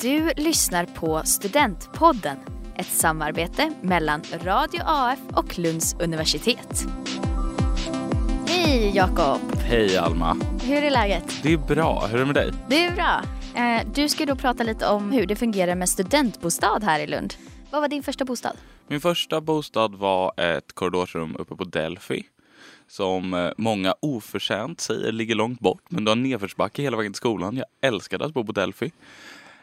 Du lyssnar på Studentpodden, ett samarbete mellan Radio AF och Lunds universitet. Hej Jakob! Hej Alma! Hur är läget? Det är bra, hur är det med dig? Det är bra. Eh, Du ska då prata lite om hur det fungerar med studentbostad här i Lund. Vad var din första bostad? Min första bostad var ett korridorsrum uppe på Delphi. Som eh, många oförtjänt säger ligger långt bort, men du har nedförsbacke hela vägen till skolan. Jag älskade att bo på Delphi.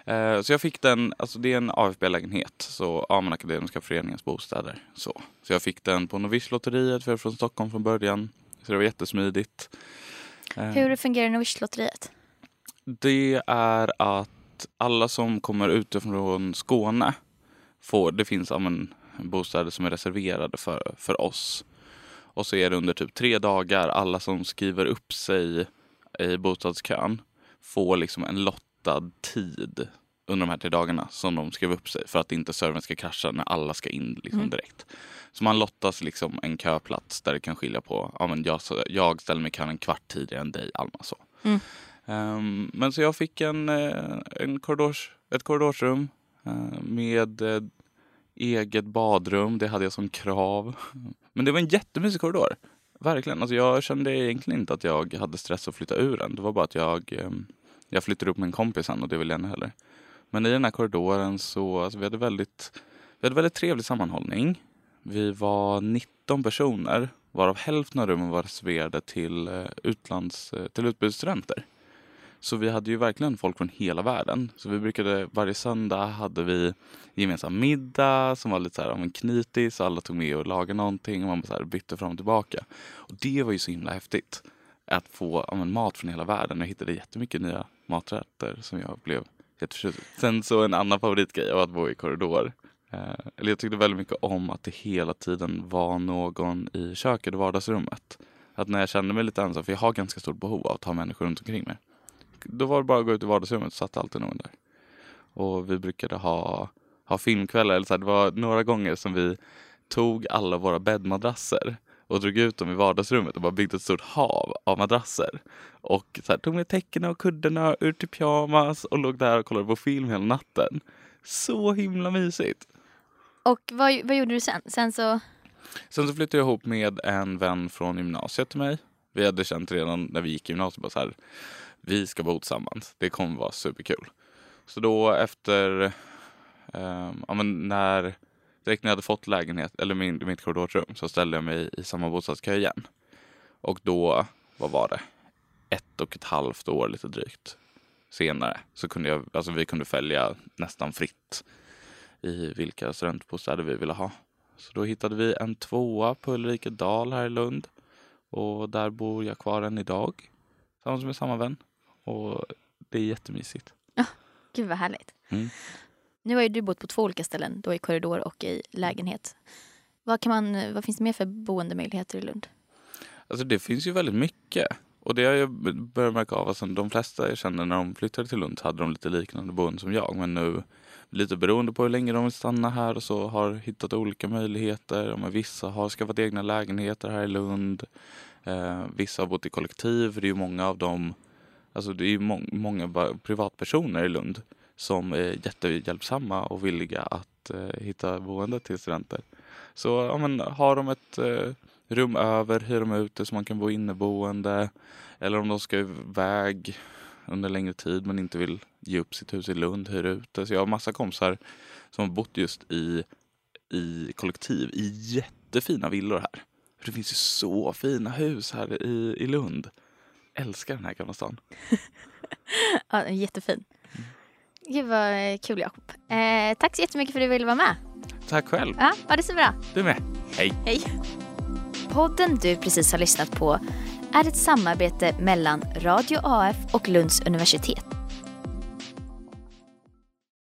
Eh, Så jag fick den, alltså det är en AFB-lägenhet, så ja, men Akademiska föreningens bostäder. Så, så jag fick den på Novice-lotteriet, för jag är från Stockholm från början. Så det var jättesmidigt. Eh, Hur fungerar Novice-lotteriet? Det är att alla som kommer utifrån Skåne får, det finns ja, men, bostäder som är reserverade för, för oss. Och så är det under typ tre dagar, alla som skriver upp sig i bostadskön får liksom en lottad tid under de här tre dagarna som de skrev upp sig för att inte servern ska krascha när alla ska in liksom Mm. direkt. Så man lottas liksom en köplats där det kan skilja på, ja men jag, jag ställer mig i en kvart tidigare än dig Alma så. Mm. Ehm, men så jag fick en, eh, en korridors, ett korridorsrum eh, med eh, eget badrum. Det hade jag som krav. Men det var en jättemysig korridor. Verkligen. Alltså jag kände egentligen inte att jag hade stress att flytta ur den. Det var bara att jag, eh, jag flyttade upp med en kompis sen och det ville jag inte heller. Men i den här korridoren så, alltså vi hade väldigt, vi hade väldigt trevlig sammanhållning. Vi var 19 personer, varav hälften av rummen var reserverade till, eh, utlands, eh, till utbytesstudenter. Så vi hade ju verkligen folk från hela världen. Så vi brukade, varje söndag hade vi gemensam middag som var lite så här, en alla tog med och lagade någonting och man så här bytte fram och tillbaka. Och det var ju så himla häftigt. Att få ja, men, mat från hela världen. Jag hittade jättemycket nya maträtter som jag blev jätteförtjust i. Sen så en annan favoritgrej var att bo i korridor. Eh, eller jag tyckte väldigt mycket om att det hela tiden var någon i köket och vardagsrummet. Att när jag kände mig lite ensam, för jag har ganska stort behov av att ha människor runt omkring mig. Då var det bara att gå ut i vardagsrummet så satt alltid någon där. Och vi brukade ha, ha filmkvällar. Eller så här, det var några gånger som vi tog alla våra bäddmadrasser och drog ut dem i vardagsrummet och bara byggde ett stort hav av madrasser. Och så här, tog med täckena och kuddarna ur till pyjamas och låg där och kollade på film hela natten. Så himla mysigt. Och vad, vad gjorde du sen? Sen så... Sen så flyttade jag ihop med en vän från gymnasiet till mig. Vi hade känt redan när vi gick i gymnasiet bara så här, vi ska bo tillsammans. Det kommer vara superkul. Så då efter, ehm, ja men när, direkt när jag hade fått lägenhet, eller min, mitt korridorsrum, så ställde jag mig i samma bostadskö igen. Och då, vad var det, ett och ett halvt år lite drygt senare så kunde jag, alltså vi kunde följa nästan fritt i vilka studentbostäder vi ville ha. Så då hittade vi en tvåa på Ulrikedal här i Lund. Och där bor jag kvar än idag. Tillsammans med samma vän. Och det är jättemysigt. Gud vad härligt. Mm. Nu har ju du bott på två olika ställen, då i korridor och i lägenhet. Vad, kan man, vad finns det mer för boendemöjligheter i Lund? Alltså det finns ju väldigt mycket. Och det har jag börjat märka av. Alltså de flesta jag känner när de flyttade till Lund hade de lite liknande boende som jag. Men nu lite beroende på hur länge de vill stanna här och så har hittat olika möjligheter. Men vissa har skaffat egna lägenheter här i Lund. Eh, vissa har bott i kollektiv. Det är ju många av dem, alltså det är ju må- många privatpersoner i Lund som är jättehjälpsamma och villiga att eh, hitta boende till studenter. Så ja, men, har de ett eh, rum över, hyr de ut det så man kan bo inneboende. Eller om de ska iväg under längre tid men inte vill ge upp sitt hus i Lund, hyr ut det. Så jag har massa kompisar som har bott just i, i kollektiv i jättefina villor här. För det finns ju så fina hus här i, i Lund. Älskar den här gamla stan. Ja, jättefin. Gud vad eh, kul Jakob. Eh, tack så jättemycket för att du ville vara med. Tack själv. Ja, ha det så bra. Du med. Hej. Hej. Podden du precis har lyssnat på är ett samarbete mellan Radio AF och Lunds universitet.